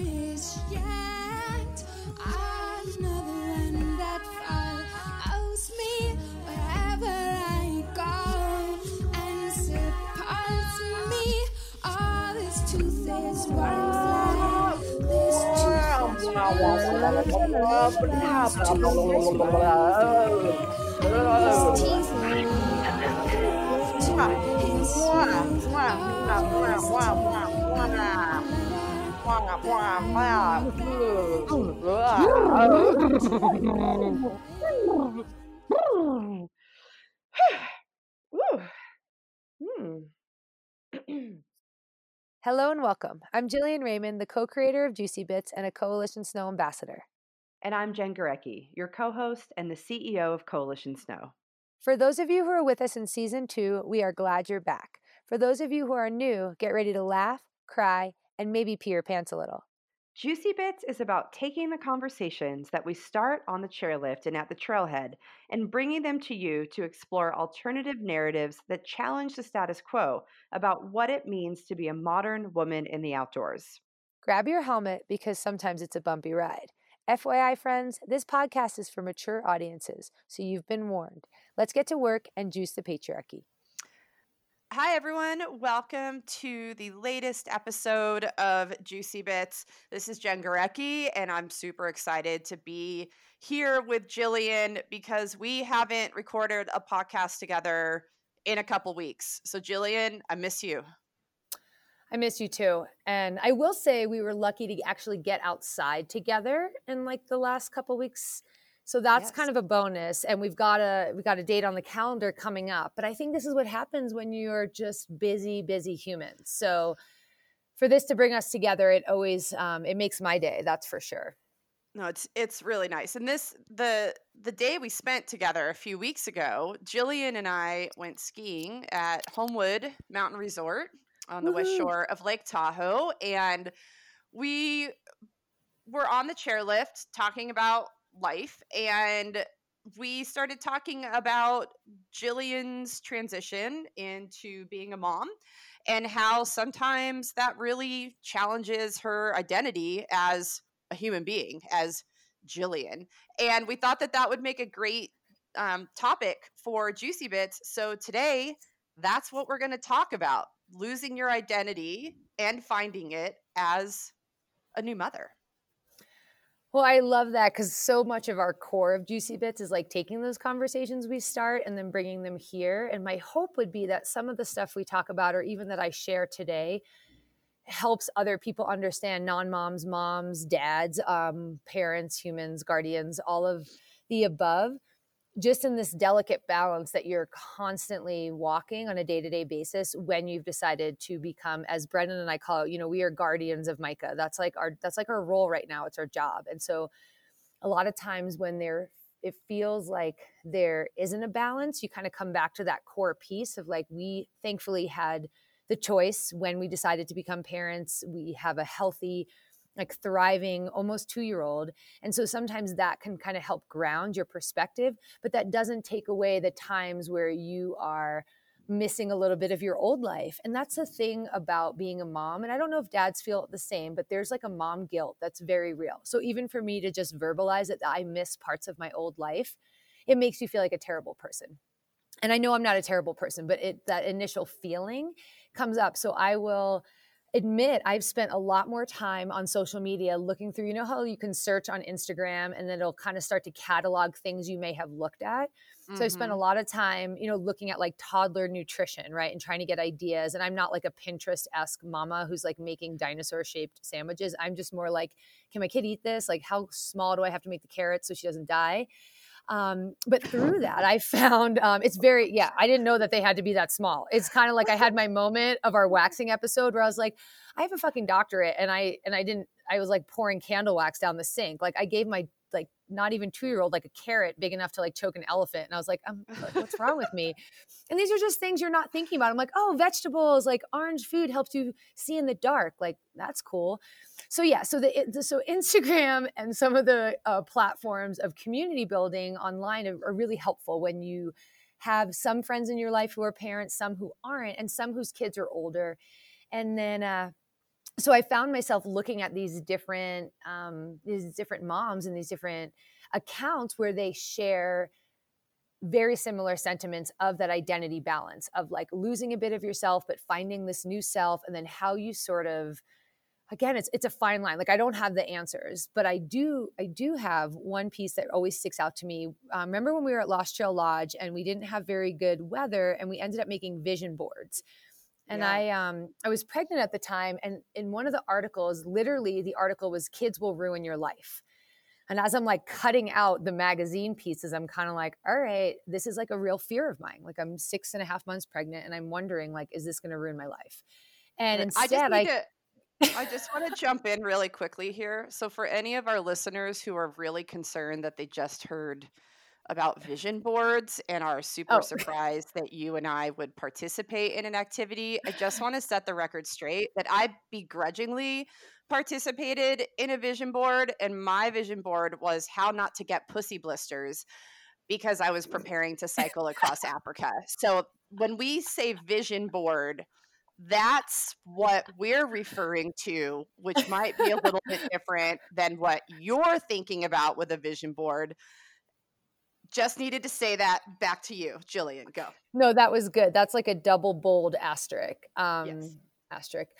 is yet. Another one that follows me wherever I go. And supports me. All this truth is worth like this truth is worth this teeth Hello and welcome. I'm Jillian Raymond, the co creator of Juicy Bits and a Coalition Snow ambassador. And I'm Jen Gurecki, your co host and the CEO of Coalition Snow. For those of you who are with us in season two, we are glad you're back. For those of you who are new, get ready to laugh, cry, and maybe pee your pants a little. Juicy Bits is about taking the conversations that we start on the chairlift and at the trailhead and bringing them to you to explore alternative narratives that challenge the status quo about what it means to be a modern woman in the outdoors. Grab your helmet because sometimes it's a bumpy ride. FYI, friends, this podcast is for mature audiences, so you've been warned. Let's get to work and juice the patriarchy. Hi, everyone. Welcome to the latest episode of Juicy Bits. This is Jen Gurecki, and I'm super excited to be here with Jillian because we haven't recorded a podcast together in a couple weeks. So, Jillian, I miss you. I miss you too. And I will say we were lucky to actually get outside together in like the last couple weeks. So that's Yes. kind of a bonus. And we've got a we got a date on the calendar coming up. But I think this is what happens when you're just busy, busy humans. So for this to bring us together, it always um, it makes my day, that's for sure. No, it's it's really nice. And this the the day we spent together a few weeks ago, Jillian and I went skiing at Homewood Mountain Resort on the west shore of Lake Tahoe, and we were on the chairlift talking about life, and we started talking about Jillian's transition into being a mom and how sometimes that really challenges her identity as a human being, as Jillian. And we thought that that would make a great um, topic for Juicy Bits. So today, that's what we're going to talk about losing your identity and finding it as a new mother. Well, I love that because so much of our core of Juicy Bits is like taking those conversations we start and then bringing them here. And my hope would be that some of the stuff we talk about, or even that I share today, helps other people understand non moms, moms, dads, um, parents, humans, guardians, all of the above, just in this delicate balance that you're constantly walking on a day to day basis when you've decided to become, as Brendan and I call it, you know, we are guardians of Micah. That's like our that's like our role right now. It's our job. And so a lot of times when there it feels like there isn't a balance, you kind of come back to that core piece of like we thankfully had the choice when we decided to become parents. We have a healthy like thriving almost two year old. And so sometimes that can kind of help ground your perspective, but that doesn't take away the times where you are missing a little bit of your old life. And that's the thing about being a mom. And I don't know if dads feel the same, but there's like a mom guilt that's very real. So even for me to just verbalize that I miss parts of my old life, it makes you feel like a terrible person. And I know I'm not a terrible person, but it that initial feeling comes up. So I will admit I've spent a lot more time on social media looking through, you know, how you can search on Instagram and then it'll kind of start to catalog things you may have looked at. So I spent a Mhm. lot of time, you know, looking at like toddler nutrition, right? And trying to get ideas. And I'm not like a Pinterest esque mama who's like making dinosaur shaped sandwiches. I'm just more like, can my kid eat this? Like, how small do I have to make the carrots so she doesn't die? Um, but through that, I found um, it's very, yeah, I didn't know that they had to be that small. It's kind of like I had my moment of our waxing episode where I was like, I have a fucking doctorate and I, and I didn't, I was like pouring candle wax down the sink. Like I gave my, not even two year old, like a carrot big enough to like choke an elephant. And I was like, um, what's wrong with me? And these are just things you're not thinking about. I'm like, oh, vegetables, like orange food helps you see in the dark. Like that's cool. So yeah, so the, so Instagram and some of the uh, platforms of community building online are, are really helpful when you have some friends in your life who are parents, some who aren't, and some whose kids are older. And then uh, so I found myself looking at these different um, these different moms and these different accounts where they share very similar sentiments of that identity balance of like losing a bit of yourself but finding this new self and then how you sort of again it's it's a fine line like i don't have the answers but i do i do have one piece that always sticks out to me. Um, remember when we were at lost trail lodge and we didn't have very good weather and we ended up making vision boards and Yeah. i um i was pregnant at the time and in one of the articles literally the article was kids will ruin your life and as i'm like cutting out the magazine pieces i'm kind of like all right this is like a real fear of mine like i'm six and a half months pregnant and i'm wondering like is this going to ruin my life and. I just instead i, to. I just want to jump in really quickly here. So, for any of our listeners who are really concerned that they just heard about vision boards and are super Oh. surprised that you and I would participate in an activity, I just want to set the record straight that I begrudgingly participated in a vision board, and my vision board was how not to get pussy blisters because I was preparing to cycle across Africa. So, when we say vision board, that's what we're referring to, which might be a little bit different than what you're thinking about with a vision board. Just needed to say that back to you, Jillian. Go. No, that was good. That's like a double bold asterisk. Um, Yes. Asterisk.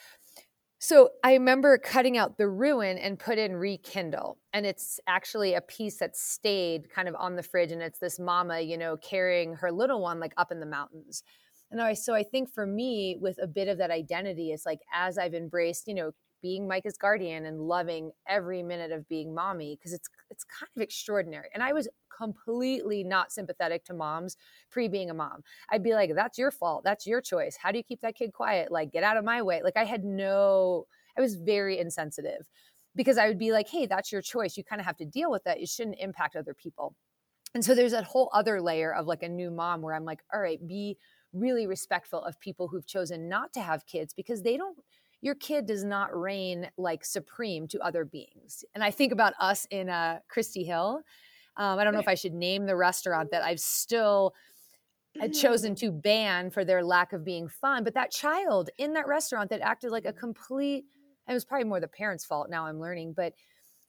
So I remember cutting out the ruin and put in rekindle, and it's actually a piece that stayed kind of on the fridge, and it's this mama, you know, carrying her little one like up in the mountains. And I so I think for me, with a bit of that identity, it's like as I've embraced, you know, being Micah's guardian and loving every minute of being mommy because it's it's kind of extraordinary. And I was completely not sympathetic to moms pre being a mom. I'd be like, that's your fault. That's your choice. How do you keep that kid quiet? Like, get out of my way. Like, I had no, I was very insensitive because I would be like, hey, that's your choice. You kind of have to deal with that. It shouldn't impact other people. And so there's that whole other layer of like a new mom where I'm like, all right, be really respectful of people who've chosen not to have kids because they don't, your kid does not reign like supreme to other beings. And I think about us in uh, Christy Hill. Um, I don't know if I should name the restaurant that I've still had chosen to ban for their lack of being fun. But that child in that restaurant that acted like a complete, it was probably more the parents' fault now I'm learning, but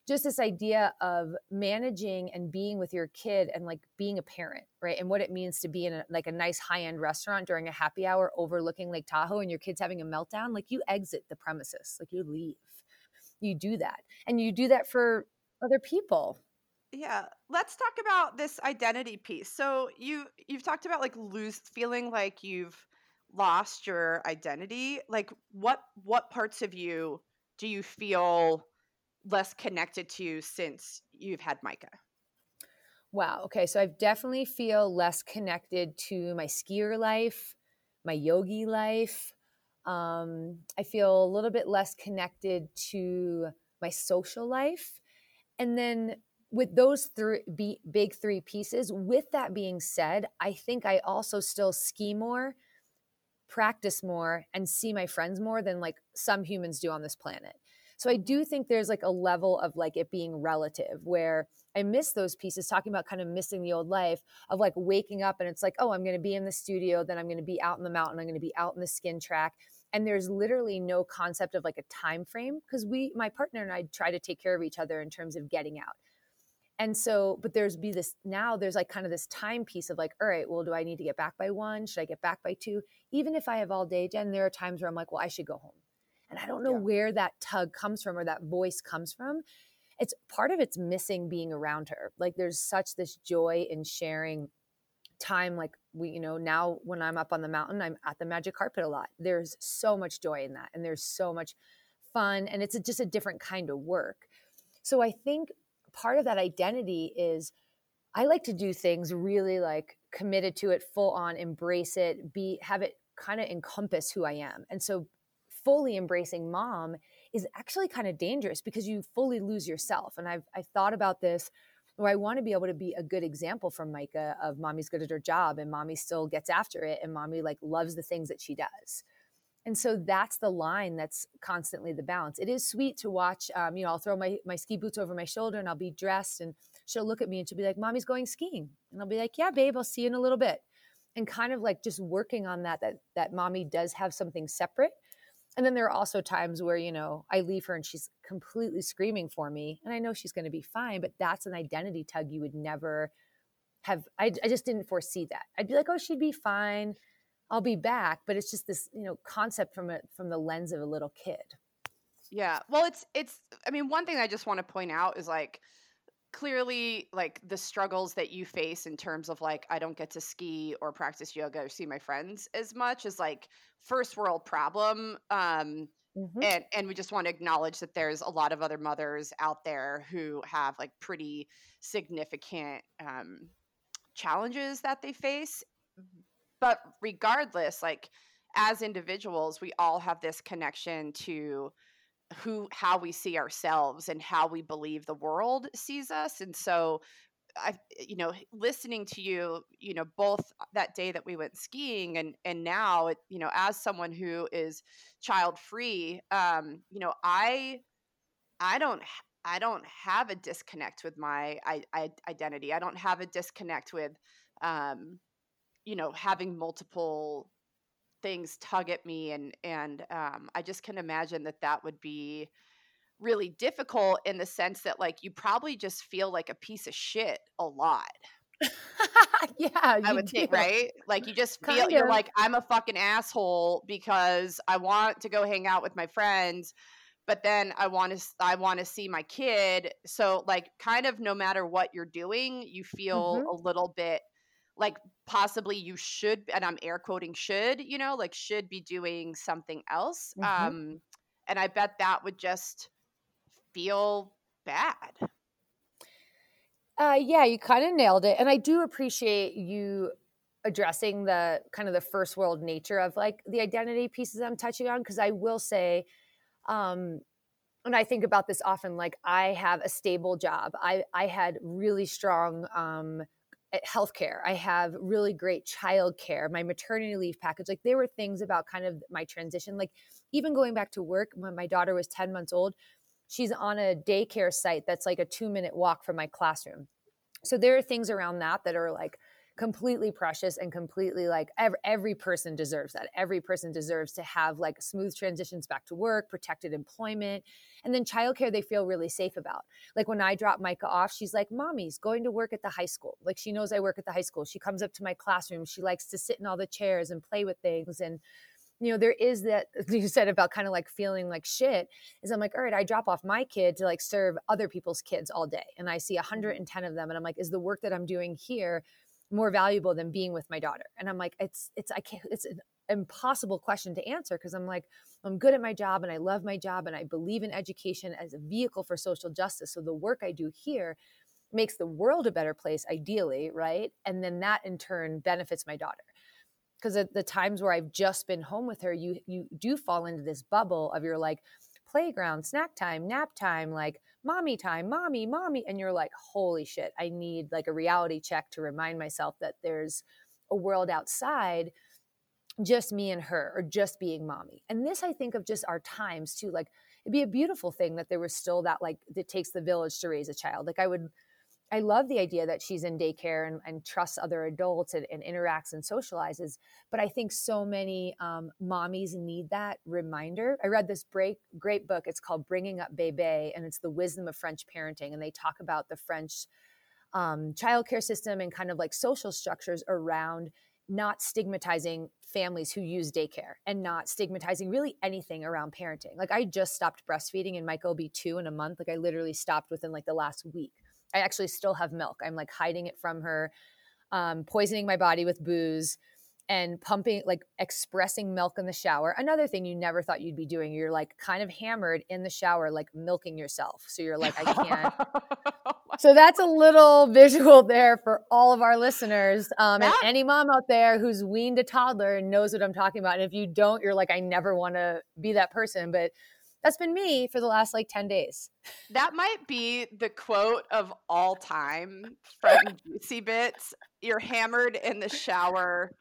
just this idea of managing and being with your kid and like being a parent, right? And what it means to be in a, like a nice high end restaurant during a happy hour overlooking Lake Tahoe and your kid's having a meltdown, like you exit the premises, like you leave. You do that. And you do that for other people. Yeah, let's talk about this identity piece. So you you've talked about like lose feeling like you've lost your identity. Like what what parts of you do you feel less connected to since you've had Micah? Wow. Okay. So I definitely feel less connected to my skier life, my yogi life. Um, I feel a little bit less connected to my social life. And then with those three big three pieces, with that being said, I think I also still ski more, practice more, and see my friends more than like some humans do on this planet. So I do think there's like a level of like it being relative where I miss those pieces, talking about kind of missing the old life of like waking up and it's like, oh, I'm going to be in the studio, then I'm going to be out in the mountain, I'm going to be out in the skin track. And there's literally no concept of like a time frame because we, my partner and I try to take care of each other in terms of getting out. And so, but there's be this now, there's like kind of this time piece of like, all right, well, do I need to get back by one? Should I get back by two? Even if I have all day, Jen, there are times where I'm like, well, I should go home. And I don't know Yeah. where that tug comes from or that voice comes from. It's part of it's missing being around her. Like there's such this joy in sharing time. Like we, you know, now when I'm up on the mountain, I'm at the magic carpet a lot. There's so much joy in that. And there's so much fun. And it's a, just a different kind of work. So I think part of that identity is I like to do things really like committed to it, full on, embrace it, be have it kind of encompass who I am. And so fully embracing mom is actually kind of dangerous because you fully lose yourself. And I've I've thought about this where I want to be able to be a good example for Micah of mommy's good at her job and mommy still gets after it and mommy like loves the things that she does. And so that's the line that's constantly the balance. It is sweet to watch. Um, you know, I'll throw my, my ski boots over my shoulder and I'll be dressed and she'll look at me and she'll be like, Mommy's going skiing. And I'll be like, Yeah, babe, I'll see you in a little bit. And kind of like just working on that, that that mommy does have something separate. And then there are also times where, you know, I leave her and she's completely screaming for me. And I know she's going to be fine, but that's an identity tug you would never have. I, I just didn't foresee that. I'd be like, oh, she'd be fine. I'll be back. But it's just this, you know, concept from a, from the lens of a little kid. Yeah. Well, it's it's I mean, one thing I just want to point out is like clearly like the struggles that you face in terms of like I don't get to ski or practice yoga or see my friends as much as like first world problem um Mhm. and and we just want to acknowledge that there's a lot of other mothers out there who have like pretty significant um challenges that they face but regardless like as individuals we all have this connection to who how we see ourselves and how we believe the world sees us and so i you know listening to you you know both that day that we went skiing and and now it, you know as someone who is child free um you know i i don't i don't have a disconnect with my I, I, identity. I don't have a disconnect with um you know having multiple things tug at me and and um, i just can imagine that that would be really difficult in the sense that like you probably just feel like a piece of shit a lot yeah, i would think right like you just feel Kind you're of. like i'm a fucking asshole because i want to go hang out with my friends but then i want to i want to see my kid so like kind of no matter what you're doing you feel Mhm. a little bit like possibly you should and i'm air quoting should you know like should be doing something else Mhm. um and i bet that would just feel bad Uh, yeah, you kind of nailed it. And I do appreciate you addressing the kind of the first world nature of like the identity pieces I'm touching on. Cause I will say, um, and I think about this often, like I have a stable job. I, I had really strong, um, healthcare. I have really great childcare, my maternity leave package. Like there were things about kind of my transition, like even going back to work when my daughter was 10 months old, she's on a daycare site that's like a two minute walk from my classroom. So there are things around that that are like completely precious and completely like every, every person deserves that. Every person deserves to have like smooth transitions back to work, protected employment, and then childcare they feel really safe about. Like when I drop Micah off, she's like, Mommy's going to work at the high school. Like she knows I work at the high school. She comes up to my classroom. She likes to sit in all the chairs and play with things. And you know, there is that you said about kind of like feeling like shit. Is I'm like, all right, I drop off my kid to like serve other people's kids all day, and I see 110 mm-hmm. of them, and I'm like, is the work that I'm doing here more valuable than being with my daughter? And I'm like, it's it's I can't it's an impossible question to answer because I'm like, I'm good at my job and I love my job and I believe in education as a vehicle for social justice. So the work I do here makes the world a better place, ideally, right? And then that in turn benefits my daughter because at the times where I've just been home with her, you you do fall into this bubble of your like playground, snack time, nap time, like mommy time, mommy, mommy, and you're like, holy shit, I need like a reality check to remind myself that there's a world outside just me and her or just being mommy. And this I think of just our times too. Like it'd be a beautiful thing that there was still that like it takes the village to raise a child. Like I would I love the idea that she's in daycare and, and trusts other adults and, and interacts and socializes. But I think so many um, mommies need that reminder. I read this great, great book. It's called Bringing Up Bebe, and it's the wisdom of French parenting. And they talk about the French um, childcare system and kind of like social structures around not stigmatizing families who use daycare and not stigmatizing really anything around parenting. Like I just stopped breastfeeding and Micah will be two in a month. Like I literally stopped within like the last week. I actually still have milk. I'm like hiding it from her, um, poisoning my body with booze and pumping, like expressing milk in the shower. Another thing you never thought you'd be doing. You're like kind of hammered in the shower, like milking yourself. So you're like, I can't. So that's a little visual there for all of our listeners. Um, and any mom out there who's weaned a toddler and knows what I'm talking about. And if you don't, you're like, I never want to be that person. But that's been me for the last like 10 days. That might be the quote of all time from Juicy Bits. You're hammered in the shower,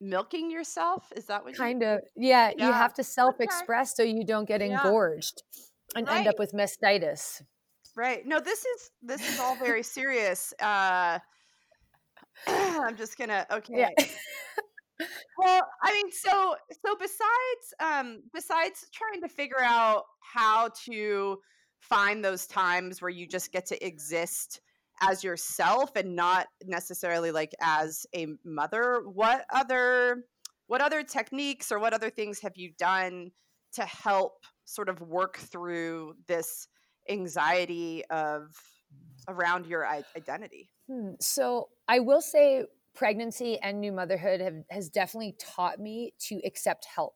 milking yourself. Is that what you Kind of. Yeah, you have to self express so you don't get Yeah. engorged and end up with mastitis. Right. No, this is this is all very serious. Uh I'm just gonna okay. Yeah. well, I mean, so so besides um besides trying to figure out how to find those times where you just get to exist as yourself and not necessarily like as a mother, what other what other techniques or what other things have you done to help sort of work through this anxiety of around your identity? Hmm. So I will say pregnancy and new motherhood have, has definitely taught me to accept help.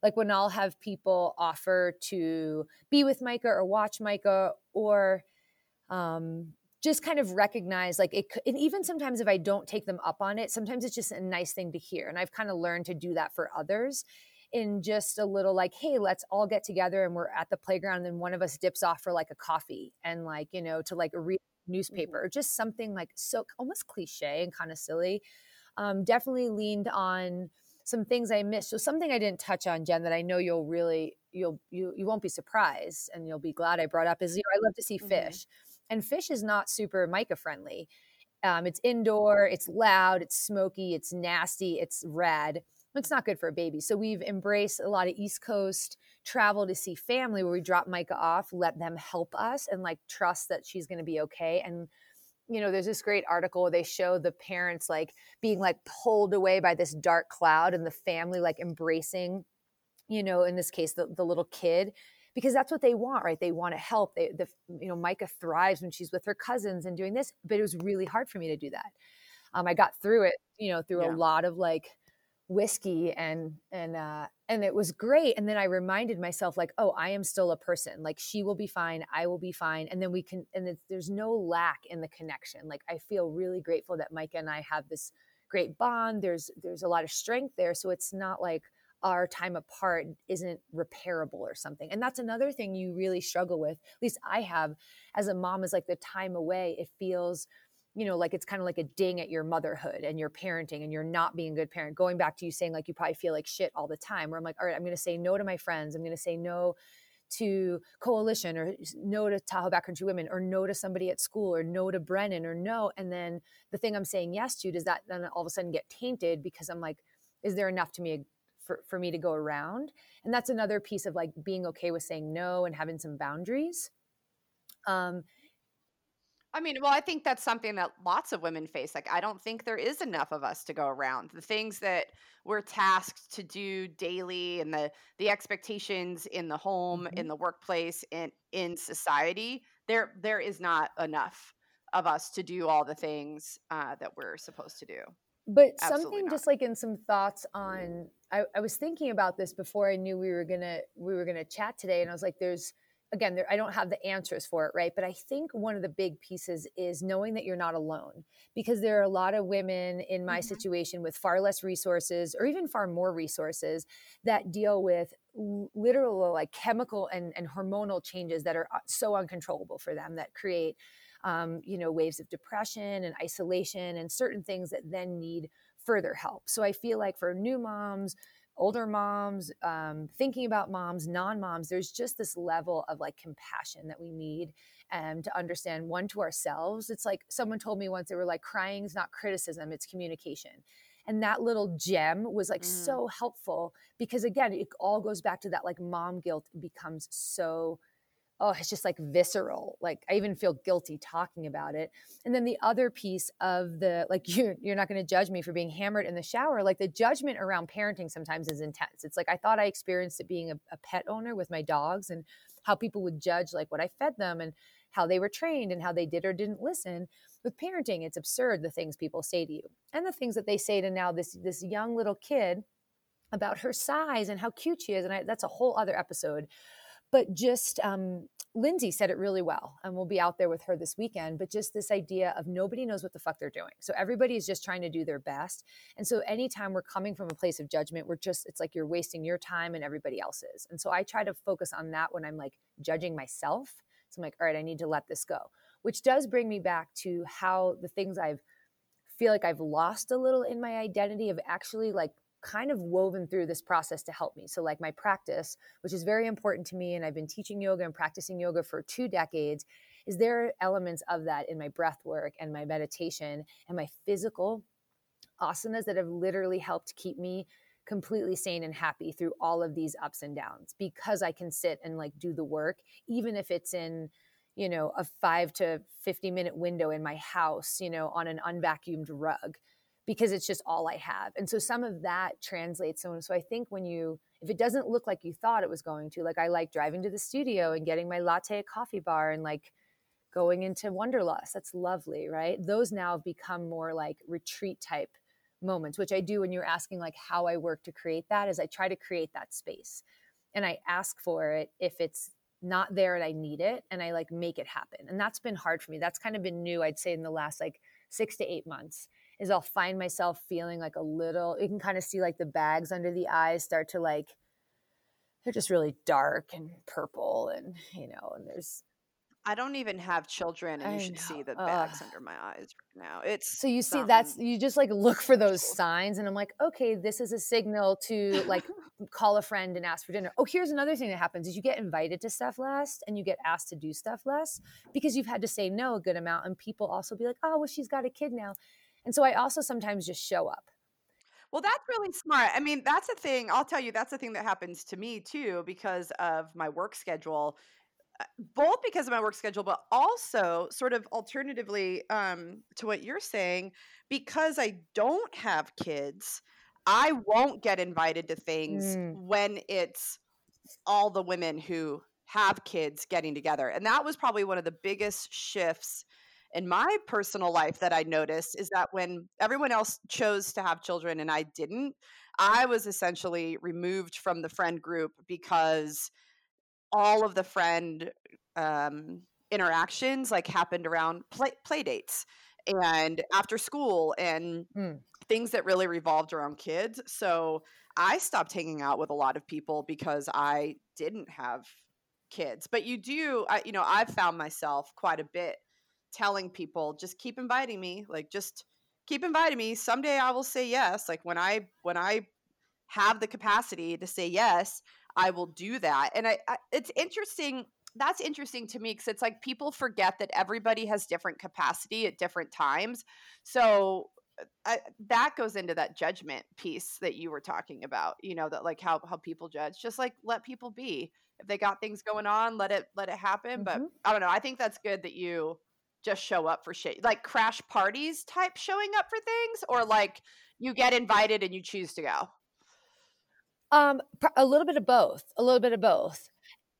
Like when I'll have people offer to be with Micah or watch Micah or um, just kind of recognize like it, and even sometimes if I don't take them up on it, sometimes it's just a nice thing to hear. And I've kind of learned to do that for others in just a little like, hey, let's all get together and we're at the playground. And then one of us dips off for like a coffee and like, you know, to like read newspaper or just something like so almost cliche and kind of silly. Um, definitely leaned on some things I missed. So something I didn't touch on, Jen, that I know you'll really you'll you you won't be surprised and you'll be glad I brought up is you know, I love to see Mhm. Phish, and Phish is not super Micah friendly. Um, it's indoor, it's loud, it's smoky, it's nasty, it's red. It's not good for a baby. So we've embraced a lot of East Coast travel to see family where we drop Micah off, let them help us, and like trust that she's going to be okay. And you know, there's this great article where they show the parents like being like pulled away by this dark cloud and the family like embracing, you know, in this case, the, the little kid, because that's what they want, right? They want to help. They, the, you know, Micah thrives when she's with her cousins and doing this, but it was really hard for me to do that. Um, I got through it, you know, through Yeah. a lot of like whiskey and and uh and it was great and then i reminded myself like oh i am still a person like she will be fine i will be fine and then we can and there's no lack in the connection like i feel really grateful that micah and i have this great bond there's there's a lot of strength there so it's not like our time apart isn't repairable or something and that's another thing you really struggle with at least i have as a mom is like the time away it feels you know, like it's kind of like a ding at your motherhood and your parenting and you're not being a good parent. Going back to you saying like you probably feel like shit all the time, where I'm like, all right, I'm going to say no to my friends. I'm going to say no to coalition or no to Tahoe Backcountry Women or no to somebody at school or no to Brennan or no. And then the thing I'm saying yes to, does that then all of a sudden get tainted because I'm like, is there enough to me for, for me to go around? And that's another piece of like being okay with saying no and having some boundaries. Um, I mean, well, I think that's something that lots of women face. Like, I don't think there is enough of us to go around. The things that we're tasked to do daily and the the expectations in the home, Mhm. in the workplace, and in society, there there is not enough of us to do all the things uh, that we're supposed to do. But Absolutely something not. just like in some thoughts on I, I was thinking about this before I knew we were gonna we were gonna chat today and I was like there's again there I don't have the answers for it right but I think one of the big pieces is knowing that you're not alone because there are a lot of women in my Mhm. situation with far less resources or even far more resources that deal with literal like chemical and, and hormonal changes that are uh, so uncontrollable for them that create um, you know waves of depression and isolation and certain things that then need further help so i feel like for new moms older moms um, thinking about moms non-moms there's just this level of like compassion that we need and to understand one to ourselves it's like someone told me once they were like crying is not criticism it's communication and that little gem was like Mm. so helpful because again it all goes back to that like mom guilt becomes so oh it's just like visceral like i even feel guilty talking about it. And then the other piece of the like you you're not going to judge me for being hammered in the shower like the judgment around parenting sometimes is intense. It's like i thought i experienced it being a, a pet owner with my dogs and how people would judge like what i fed them and how they were trained and how they did or didn't listen. With parenting it's absurd the things people say to you and the things that they say to now this this young little kid about her size and how cute she is and I, that's a whole other episode. But just um, Lindsay said it really well, and we'll be out there with her this weekend. But just this idea of nobody knows what the fuck they're doing. So everybody is just trying to do their best. And so anytime we're coming from a place of judgment, we're just, it's like you're wasting your time and everybody else's. And so I try to focus on that when I'm like judging myself. So I'm like, all right, I need to let this go, which does bring me back to how the things I've feel like I've lost a little in my identity have actually like kind of woven through this process to help me. So, like my practice, which is very important to me, and I've been teaching yoga and practicing yoga for two decades, is there elements of that in my breath work and my meditation and my physical asanas that have literally helped keep me completely sane and happy through all of these ups and downs because I can sit and like do the work, even if it's in, you know, a five to 50 minute window in my house, you know, on an unvacuumed rug, because it's just all I have. And so some of that translates. So, so I think when you, if it doesn't look like you thought it was going to, like I like driving to the studio and getting my latte at coffee bar and like going into Wanderlust. That's lovely, right? Those now have become more like retreat type moments, which I do when you're asking like how I work to create that is I try to create that space and I ask for it if it's not there and I need it and I like make it happen. And that's been hard for me. That's kind of been new, I'd say, in the last like six to eight months. Is I'll find myself feeling like a little, you can kind of see like the bags under the eyes start to like, they're just really dark and purple and, you know, and there's I don't even have children, and I you should know. see the bags Ugh. under my eyes right now. It's So you see, that's you just like look for those signs, and I'm like, okay, this is a signal to like call a friend and ask for dinner. Oh, here's another thing that happens: is you get invited to stuff less, and you get asked to do stuff less because you've had to say no a good amount, and people also be like, oh, well, she's got a kid now, and so I also sometimes just show up. Well, that's really smart. I mean, that's a thing. I'll tell you, that's a thing that happens to me too because of my work schedule. Uh, Both because of my work schedule, but also sort of alternatively um, to what you're saying, because I don't have kids, I won't get invited to things Mm. when it's all the women who have kids getting together. And that was probably one of the biggest shifts in my personal life that I noticed is that when everyone else chose to have children and I didn't, I was essentially removed from the friend group because all of the friend um, interactions like happened around play, play dates and after school and Mm. things that really revolved around kids. So I stopped hanging out with a lot of people because I didn't have kids. But you do, I, you know, I've found myself quite a bit telling people just keep inviting me, like just keep inviting me. Someday I will say yes. Like when I when I have the capacity to say yes, I will do that. And I, I it's interesting. That's interesting to me because it's like people forget that everybody has different capacity at different times. So I, that goes into that judgment piece that you were talking about. You know that like how how people judge. Just like let people be. If they got things going on, let it let it happen. But Mhm. I don't know. I think that's good that you just show up for shit, like crash parties type showing up for things, or like you get invited and you choose to go. Um, a little bit of both. A little bit of both.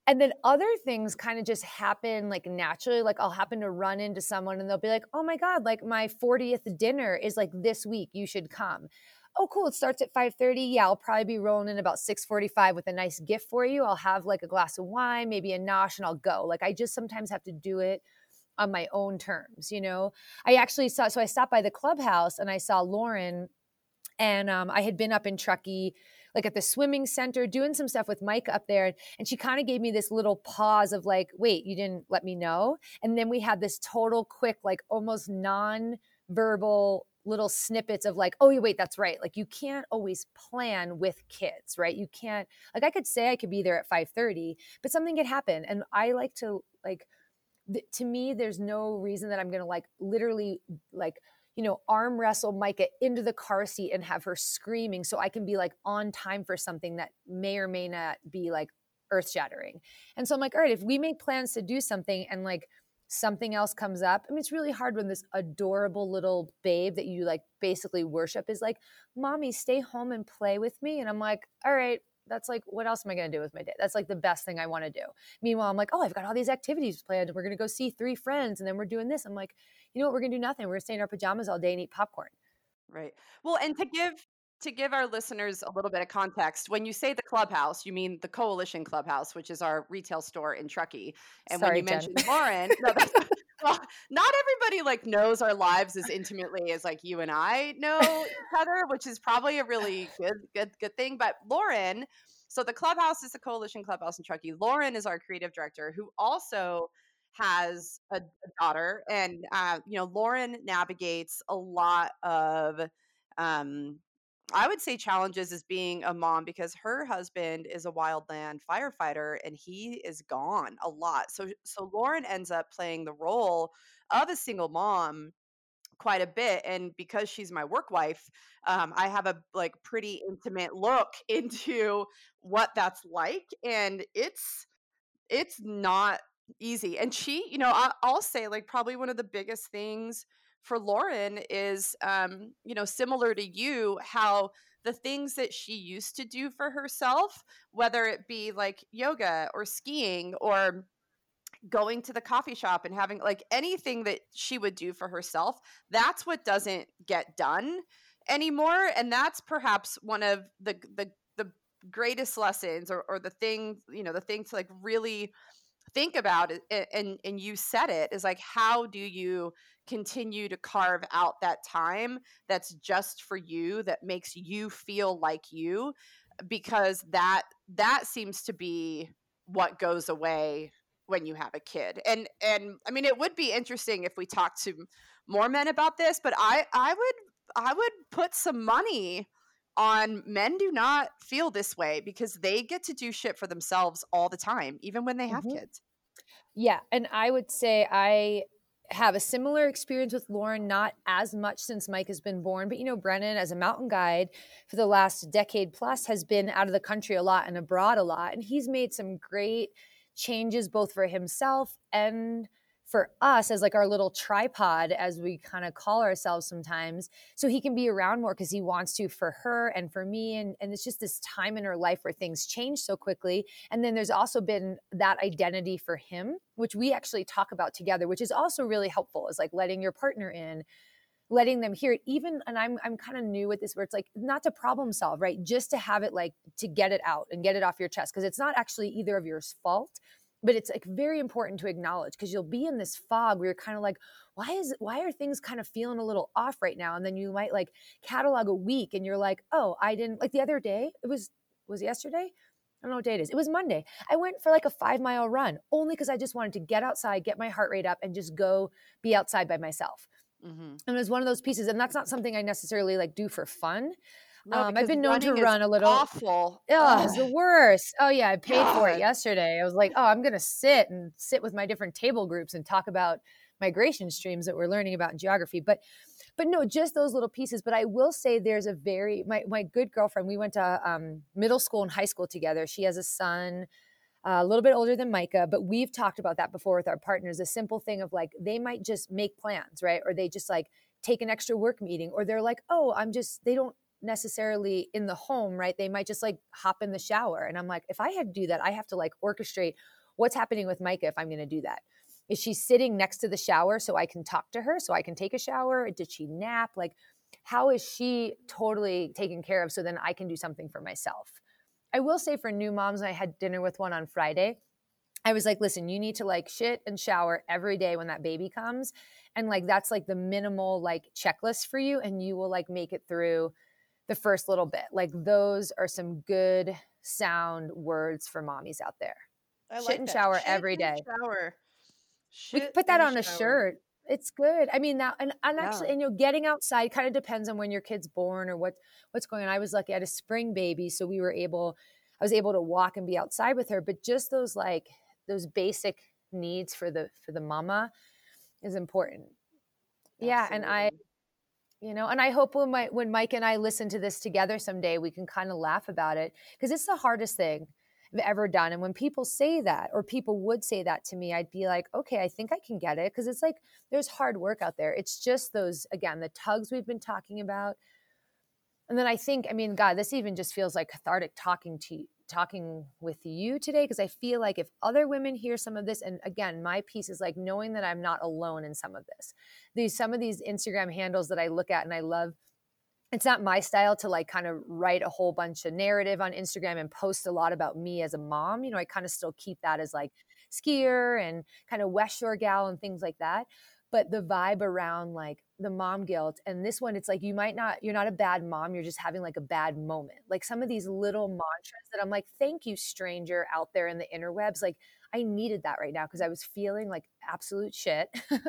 And then other things kind of just happen like naturally. Like I'll happen to run into someone and they'll be like, oh my God, like my 40th dinner is like this week. You should come. Oh, cool. It starts at 5:30. Yeah, I'll probably be rolling in about 6:45 with a nice gift for you. I'll have like a glass of wine, maybe a nosh, and I'll go. Like I just sometimes have to do it on my own terms, you know. I actually saw so I stopped by the clubhouse and I saw Lauren and um, I had been up in Truckee, like at the swimming center, doing some stuff with Mike up there. And she kind of gave me this little pause of like, wait, you didn't let me know. And then we had this total quick, like almost non verbal little snippets of like, oh, you wait, that's right. Like you can't always plan with kids, right? You can't, like I could say I could be there at 5.30, but something could happen. And I like to like, to me, there's no reason that I'm going to like literally like you know, arm wrestle Micah into the car seat and have her screaming so I can be like on time for something that may or may not be like earth shattering. And so I'm like, all right, if we make plans to do something and like something else comes up, I mean, it's really hard when this adorable little babe that you like basically worship is like, mommy, stay home and play with me. And I'm like, all right. That's like, what else am I going to do with my day? That's like the best thing I want to do. Meanwhile, I'm like, oh, I've got all these activities planned. We're going to go see three friends and then we're doing this. I'm like, you know what? We're gonna do nothing. We're gonna stay in our pajamas all day and eat popcorn. Right. Well, and to give to give our listeners a little bit of context, when you say the clubhouse, you mean the Coalition Clubhouse, which is our retail store in Truckee. And Sorry, when you Jen. mentioned Lauren, no, that's, well, not everybody like knows our lives as intimately as like you and I know each other, which is probably a really good good good thing. But Lauren, so the clubhouse is the Coalition Clubhouse in Truckee. Lauren is our creative director, who also has a, a daughter and uh, you know lauren navigates a lot of um, i would say challenges as being a mom because her husband is a wildland firefighter and he is gone a lot. So so lauren ends up playing the role of a single mom quite a bit and because she's my work wife um, i have a like pretty intimate look into what that's like and it's it's not easy. And she you know I, i'll say like probably one of the biggest things for lauren is um you know similar to you how the things that she used to do for herself whether it be like yoga or skiing or going to the coffee shop and having like anything that she would do for herself that's what doesn't get done anymore and that's perhaps one of the the greatest lessons or, or the thing you know the thing to like really think about it and and you said it is like how do you continue to carve out that time that's just for you that makes you feel like you because that that seems to be what goes away when you have a kid and and i mean it would be interesting if we talked to more men about this but i i would i would put some money on men do not feel this way because they get to do shit for themselves all the time even when they have Mhm. kids Yeah, and I would say I have a similar experience with Lauren, not as much since Mike has been born, but you know, Brennan, as a mountain guide for the last decade plus, has been out of the country a lot and abroad a lot. And he's made some great changes both for himself and for us as like our little tripod, as we kind of call ourselves sometimes, so he can be around more because he wants to for her and for me. And, and it's just this time in her life where things change so quickly and then there's also been that identity for him, which we actually talk about together, which is also really helpful, is like letting your partner in, letting them hear it. Even, and I'm I'm kind of new with this, where it's like not to problem solve, right? Just to have it like to get it out and get it off your chest. Because it's not actually either of yours fault, but it's like very important to acknowledge because you'll be in this fog where you're kind of like, why is why are things kind of feeling a little off right now? And then you might like catalog a week and you're like, oh, I didn't like the other day, it was was it yesterday? I don't know what day it is. It was Monday. I went for like a five mile run only because I just wanted to get outside, get my heart rate up, and just go be outside by myself. mm-hmm. And it was one of those pieces. And that's not something I necessarily like do for fun. No, Um, I've been known to run a little. awful Oh, it's the worst. Oh yeah, I paid for it yesterday. I was like, oh, I'm gonna sit and sit with my different table groups and talk about migration streams that we're learning about in geography. But but no, just those little pieces. But I will say there's a very my my good girlfriend. We went to um, middle school and high school together. She has a son. uh, a little bit older than Micah, but we've talked about that before with our partners. A simple thing of like they might just make plans, right? Or they just like take an extra work meeting, or they're like, oh, I'm just, they don't necessarily in the home, right? They might just like hop in the shower. And I'm like, if I had to do that, I have to like orchestrate what's happening with Micah if I'm going to do that. Is she sitting next to the shower so I can talk to her, so I can take a shower? Did she nap? Like, how is she totally taken care of so then I can do something for myself? I will say for new moms, I had dinner with one on Friday. I was like, listen, you need to like shit and shower every day when that baby comes. And like, that's like the minimal like checklist for you. And you will like make it through the first little bit. Like, those are some good sound words for mommies out there. I Shit like and that. shower Shit every and day. Shower. we could put that on a shirt. It's good. I mean, now and, and Yeah. actually, and you know, getting outside kind of depends on when your kid's born or what what's going on. I was lucky; I had a spring baby, so we were able. I was able to walk and be outside with her. But just those like those basic needs for the for the mama is important. Yeah, and I, Absolutely. You know, and I hope when my when Mike and I listen to this together someday, we can kind of laugh about it because it's the hardest thing I've ever done. And when people say that, or people would say that to me, I'd be like, okay, I think I can get it because it's like there's hard work out there. It's just those again the tugs we've been talking about, and then I think, I mean, God, this even just feels like cathartic talking to you, talking with you today because I feel like if other women hear some of this, and again, my piece is like knowing that I'm not alone in some of this. These some of these Instagram handles that I look at and I love. It's not my style to like kind of write a whole bunch of narrative on Instagram and post a lot about me as a mom. You know, I kind of still keep that as like skier and kind of West Shore gal and things like that but the vibe around like the mom guilt and this one it's like you might not you're not a bad mom you're just having like a bad moment. Like some of these little mm-hmm. mantras that i'm like thank you stranger out there in the interwebs like i needed that right now because i was feeling like absolute shit.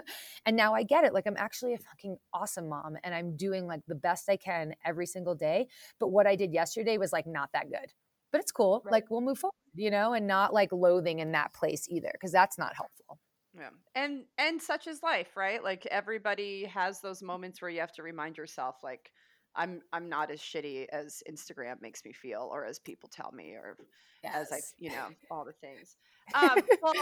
And now i get it like i'm actually a fucking awesome mom and i'm doing like the best i can every single day but what i did yesterday was like not that good. But it's cool Right. like we'll move forward you know and not like loathing in that place either because that's not helpful Yeah. And and such is life, right? Like everybody has those moments where you have to remind yourself like I'm I'm not as shitty as Instagram makes me feel or as people tell me or as I, you know, all the things. Um, well,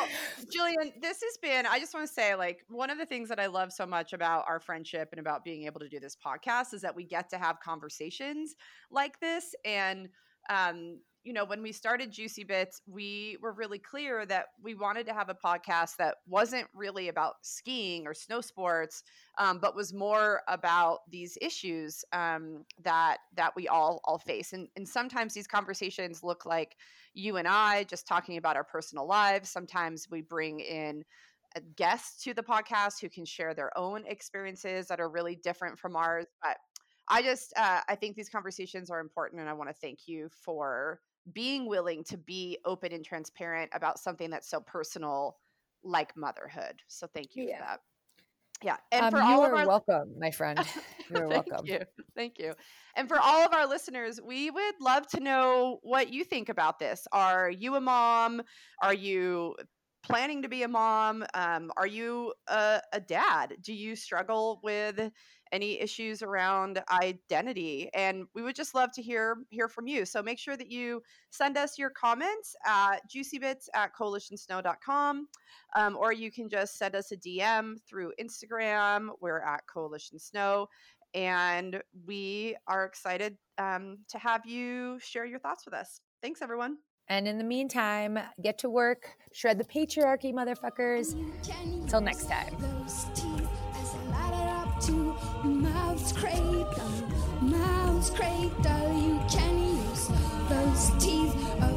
Jillian, this has been, I just want to say, like, one of the things that I love so much about our friendship and about being able to do this podcast is that we get to have conversations like this. And, um, you know, when we started Juicy Bits, we were really clear that we wanted to have a podcast that wasn't really about skiing or snow sports, um, but was more about these issues um, that that we all all face. And, and sometimes these conversations look like you and I just talking about our personal lives. Sometimes we bring in guests to the podcast who can share their own experiences that are really different from ours. But I just uh, I think these conversations are important, and I want to thank you for being willing to be open and transparent about something that's so personal like motherhood. So thank you Yeah. for that. Yeah. And Um, for all of are our welcome, my friend. You're Thank welcome. you. Thank you. And for all of our listeners, we would love to know what you think about this. Are you a mom? Are you planning to be a mom? Um, are you a, a dad? Do you struggle with any issues around identity? And we would just love to hear hear from you. So make sure that you send us your comments at juicybits at coalitionsnow.com. Um, or you can just send us a DM through Instagram. We're at Coalition Snow and we are excited um, to have you share your thoughts with us. Thanks, everyone. And in the meantime, get to work, shred the patriarchy, motherfuckers. Till next time. Mouth's cradle, oh, mouth's cradle. Oh, you can use those teeth. Oh.